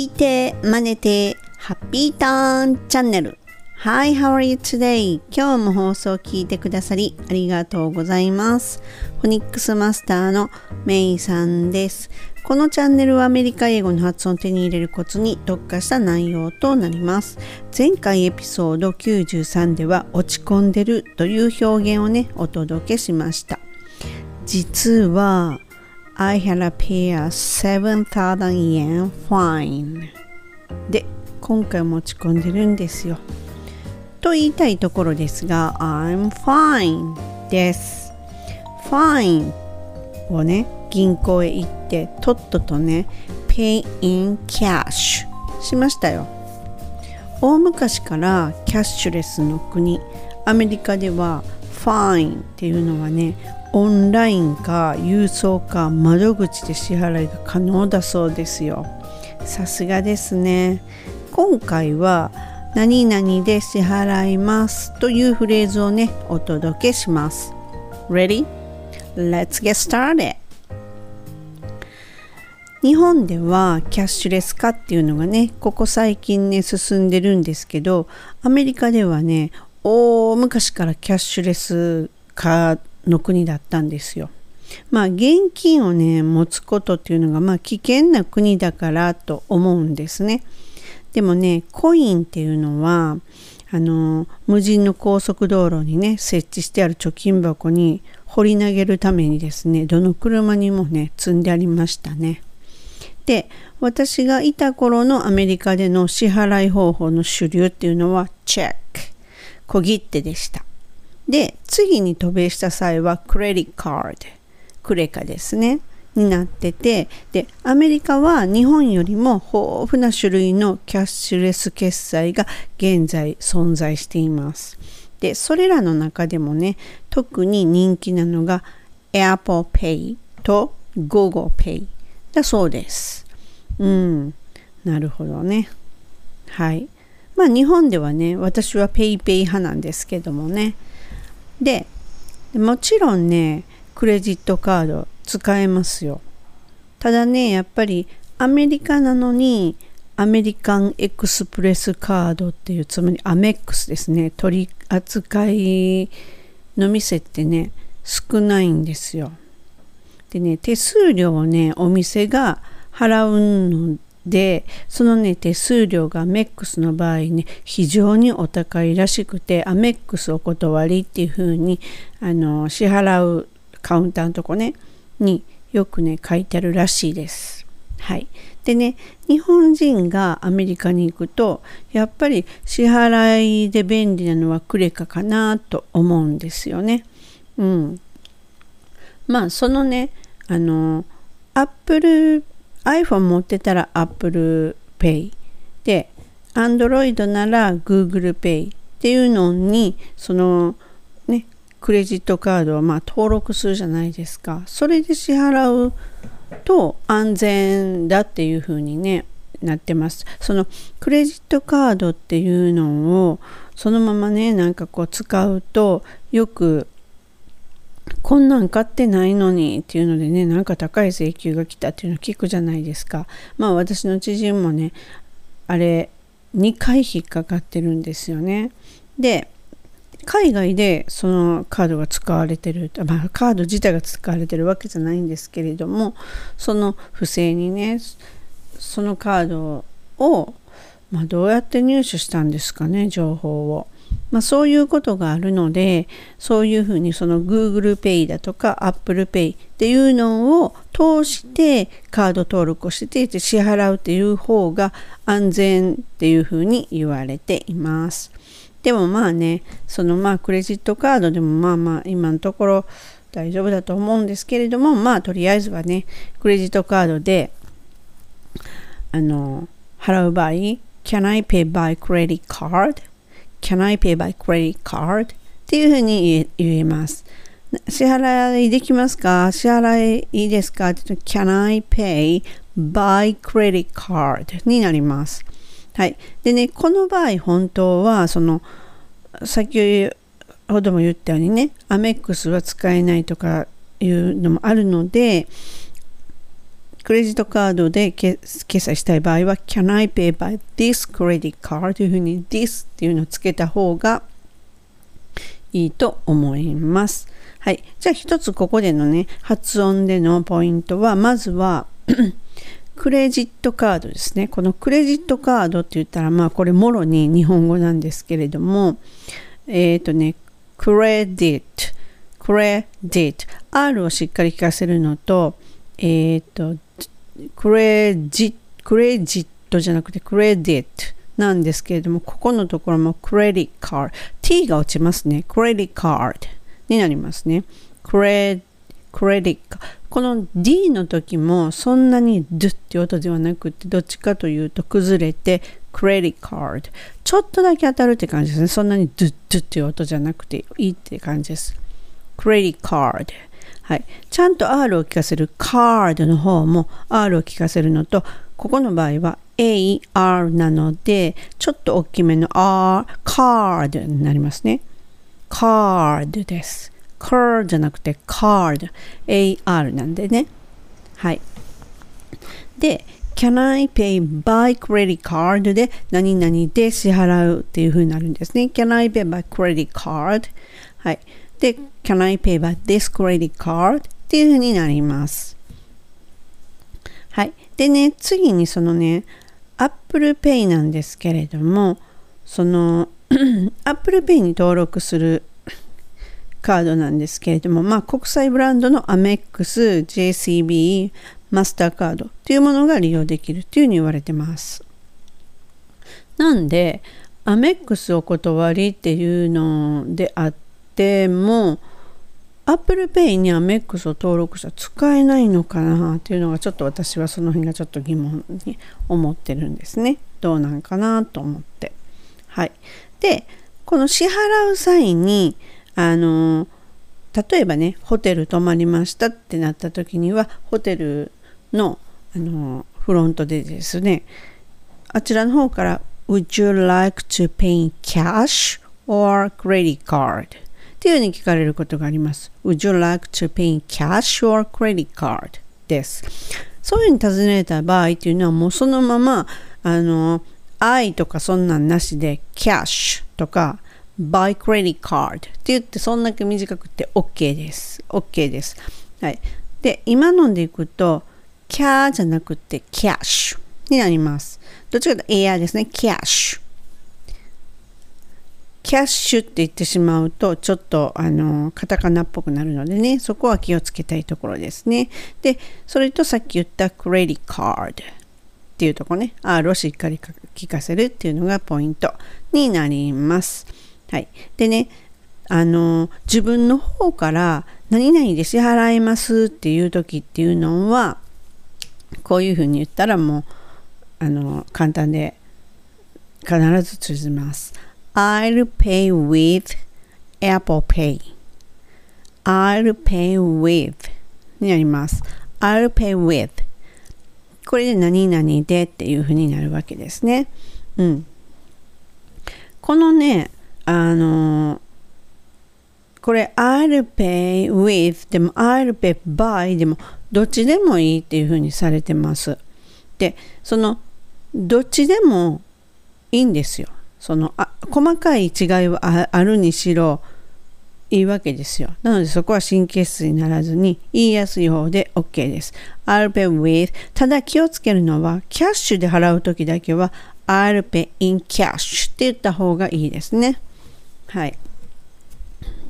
聞いて、真似て、ハッピーターンチャンネル。Hi, how are you today? 今日も放送を聞いてくださりありがとうございます。フォニックスマスターのメイさんです。このチャンネルはアメリカ英語の発音を手に入れるコツに特化した内容となります。前回エピソード93では落ち込んでるという表現をね、お届けしました。実は I had a pair 7,000 yen fine. で今回持ち込んでるんですよ。と言いたいところですが I'm fine です。Fine をね銀行へ行ってとっととね pay in cash しましたよ。大昔からキャッシュレスの国アメリカでは fine っていうのはねオンラインか郵送か窓口で支払いが可能だそうですよ。さすがですね。今回は何々で支払いますというフレーズをねお届けします。Ready? Let's get started. 日本ではキャッシュレス化っていうのがねここ最近ね進んでるんですけどアメリカではね大昔からキャッシュレス化の国だったんですよ。まあ現金をね持つことっていうのがまあ危険な国だからと思うんですね。でもねコインっていうのはあの無人の高速道路にね設置してある貯金箱に掘り投げるためにですねどの車にもね積んでありましたね。で私がいた頃のアメリカでの支払い方法の主流っていうのはチェック小切手でした。で、次に渡米した際はクレディカード、クレカですね、になってて、で、アメリカは日本よりも豊富な種類のキャッシュレス決済が現在存在しています。で、それらの中でもね、特に人気なのが Apple Pay と Google Pay だそうです。うん、なるほどね。はい。まあ日本ではね、私は PayPay 派なんですけどもね、でもちろんねクレジットカード使えますよ。ただねやっぱりアメリカなのにアメリカンエクスプレスカードっていうつまりアメックスですね取り扱いの店ってね少ないんですよ。でね手数料をねお店が払うのでそのね手数料がアメックスの場合ね非常にお高いらしくてアメックスお断りっていう風にあの支払うカウンターのとこねによくね書いてあるらしいです。はい、でね日本人がアメリカに行くとやっぱり支払いで便利なのはクレカかなと思うんですよね。うん、まあそのねあのアップル iPhone 持ってたら Apple Pay で Android なら Google Pay っていうのにそのねクレジットカードをまあ登録するじゃないですか。それで支払うと安全だっていう風にねなってます。そのクレジットカードっていうのをそのままねなんかこう使うとよくこんなん買ってないのにっていうのでねなんか高い請求が来たっていうの聞くじゃないですかまあ私の知人もねあれ2回引っかかってるんですよねで海外でそのカードが使われてる、まあ、カード自体が使われてるわけじゃないんですけれどもその不正にねそのカードを、まあ、どうやって入手したんですかね情報を。まあ、そういうことがあるのでそういうふうにその Google Pay だとか Apple Pay っていうのを通してカード登録をしてて支払うっていう方が安全っていうふうに言われています。でもまあねそのまあクレジットカードでもまあまあ今のところ大丈夫だと思うんですけれどもまあとりあえずはねクレジットカードであの払う場合 Can I pay by credit card? Can I pay by credit card? っていうふうに言えます。支払いできますか？支払いいいですか？って言うと Can I pay by credit card? になります。はい。でね、この場合本当はその先ほども言ったようにね、アメックスは使えないとかいうのもあるので、クレジットカードで決済したい場合は Can I pay by this credit card? というふうに this っていうのをつけた方がいいと思います。はい。じゃあ一つここでのね、発音でのポイントは、まずは クレジットカードですね。このクレジットカードって言ったら、まあこれもろに日本語なんですけれども、えっ、ー、とね、クレディット、クレディット、R をしっかり聞かせるのと、えっ、ー、と、クレジクレジットじゃなくてクレディットなんですけれども、ここのところもクレディットカード。t が落ちますね。クレディカードになりますね。クレクレディット。この D の時もそんなにドゥって音ではなくて、どっちかというと崩れて、クレディカード。ちょっとだけ当たるって感じですね。そんなにドゥッドゥっていう音じゃなくていいって感じです。クレディカード。はい。ちゃんと R を聞かせるカードの方も R を聞かせるのと、ここの場合は AR なので、ちょっと大きめの R、カードになりますね。カードです。カーじゃなくてカード。AR なんでね。はい。で、Can I pay by credit card で何々で支払うっていう風になるんですね。Can I pay by credit card? はい。で、Can I pay by this credit card? っていうふうになります。はい。でね、次にそのね、Apple Pay なんですけれども、その Apple Pay に登録するカードなんですけれども、まあ、国際ブランドの Amex、JCB、マスターカードっていうものが利用できるっていうふうに言われてます。なんで、アメックスお断りっていうのであっ、ても Apple Pay にアメックスを登録したら使えないのかなっていうのがちょっと私はその辺がちょっと疑問に思ってるんですね。どうなんかなと思って。はい。で、この支払う際に、あの、例えばね、ホテル泊まりましたってなった時には、ホテルの、あの、フロントでですね、あちらの方から、Would you like to pay cash or credit card? っていうふうに聞かれることがあります。Would you like to pay cash or credit card? です。そういうふうに尋ねた場合っていうのはもうそのまま、あの、I とかそんなんなしで cash とか by credit card って言ってそんだけ短くて OK です。OK です。はい。で、今のでいくと car じゃなくて cash になります。どっちかというと air ですね。cash。キャッシュって言ってしまうとちょっとあのカタカナっぽくなるのでねそこは気をつけたいところですね。でそれとさっき言ったクレディカードっていうとこね。R をしっかり聞かせるっていうのがポイントになります。はい。でねあの自分の方から何々で支払いますっていう時っていうのはこういうふうに言ったらもうあの簡単で必ず通じます。I'll pay with Apple Pay. I'll pay with になります。I'll pay with これで何々でっていうふうになるわけですね。うん。このね、あのこれ I'll pay with でも I'll pay by でもどっちでもいいっていうふうにされてます。で、そのどっちでもいいんですよ。そのあ細かい違いはあるにしろいいわけですよ。なのでそこは神経質にならずに言いやすい方で OK です。I'll pay with ただ気をつけるのはキャッシュで払う時だけは I'll pay in cash って言った方がいいですね。はい。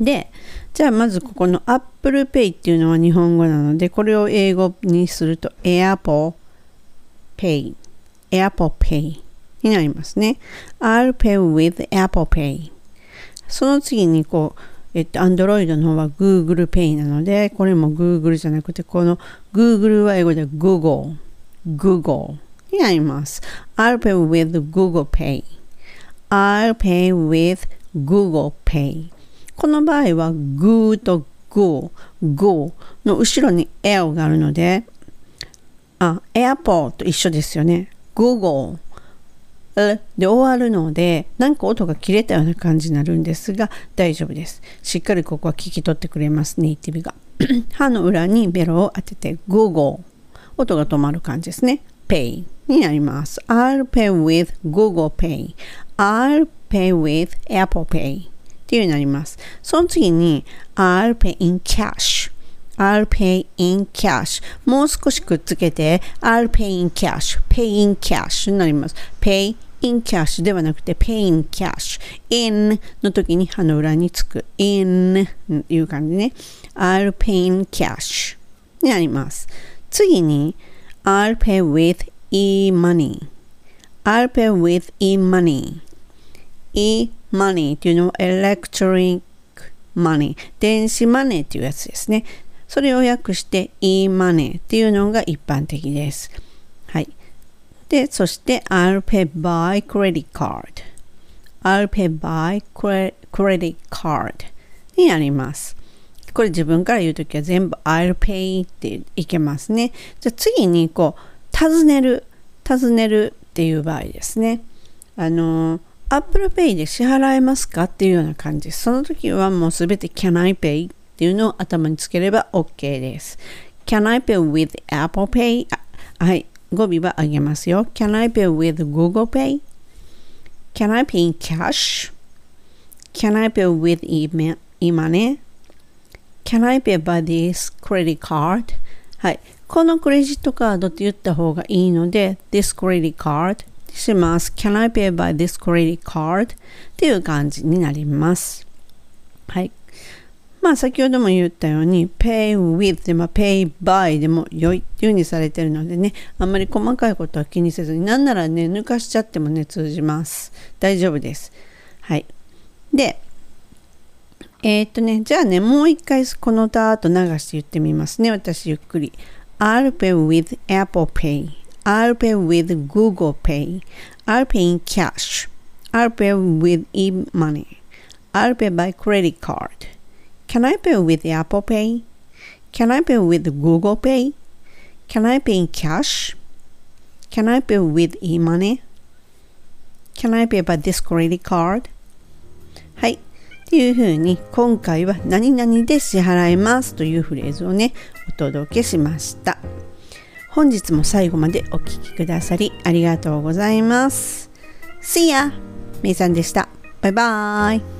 で、じゃあまずここの Apple Pay っていうのは日本語なのでこれを英語にすると Apple Pay Apple Pay になりますね。I'll pay with Apple Pay。その次にこう、えっと、Android の方は Google Pay なので、これも Google じゃなくて、この Google は英語で Google。Google になります。I'll pay with Google Pay。I'll pay with Google Pay。この場合は Go と Go、Go の後ろに L があるので、あ、Apple と一緒ですよね。Google。で終わるのでなんか音が切れたような感じになるんですが大丈夫ですしっかりここは聞き取ってくれますネイティブが 歯の裏にベロを当てて Google 音が止まる感じですね。pay になります。I'll pay with Google Pay. I'll pay with Apple Pay っていうようになります。その次に I'll pay in cash. I'll pay in cash. もう少しくっつけて I'll pay in cash. pay in cash になります。pay in cash ではなくて pay in cash. in の時に歯の裏につく in いう感じね。I'll pay in cash になります。次に I'll pay with e-money. I'll pay with e-money. e-money っていうのは electric money 電子マネーっていうやつですね。それを訳して e-money っていうのが一般的です。はい。で、そして I'll pay by credit card. I'll pay by credit card になります。これ自分から言うときは全部 I'll pay っていけますね。じゃあ次にこう尋ねる、尋ねるっていう場合ですね。あの、Apple Pay で支払えますかっていうような感じ。その時はもうすべて Can I pay っていうのを頭につければ OK です。Can I pay with Apple Pay? はい、語尾はあげますよ。Can I pay with Google Pay? Can I pay in cash? Can I pay with e-money? Can I pay by this credit card? はい。このクレジットカードって言った方がいいので、this credit card します。Can I pay by this credit card? っていう感じになります。はい。まあ先ほども言ったように pay with でも pay by でも良いっていう風にされてるのでね、あんまり細かいことは気にせずに、なんならね、抜かしちゃってもね、通じます。大丈夫です。はい。で、えー、っとね、じゃあね、もう一回この歌と流して言ってみますね。私ゆっくり。I'll pay with Apple Pay. I'll pay with Google Pay. I'll pay in cash. I'll pay with e-money. I'll pay by credit card. Can I pay with Apple Pay? Can I pay with Google Pay? Can I pay in cash? Can I pay with e-money? Can I pay by this credit card? はい。っていうふうに今回は何々で支払いますというフレーズをねお届けしました本日も最後までお聴きくださりありがとうございます See ya! めいさんでしたバイバーイ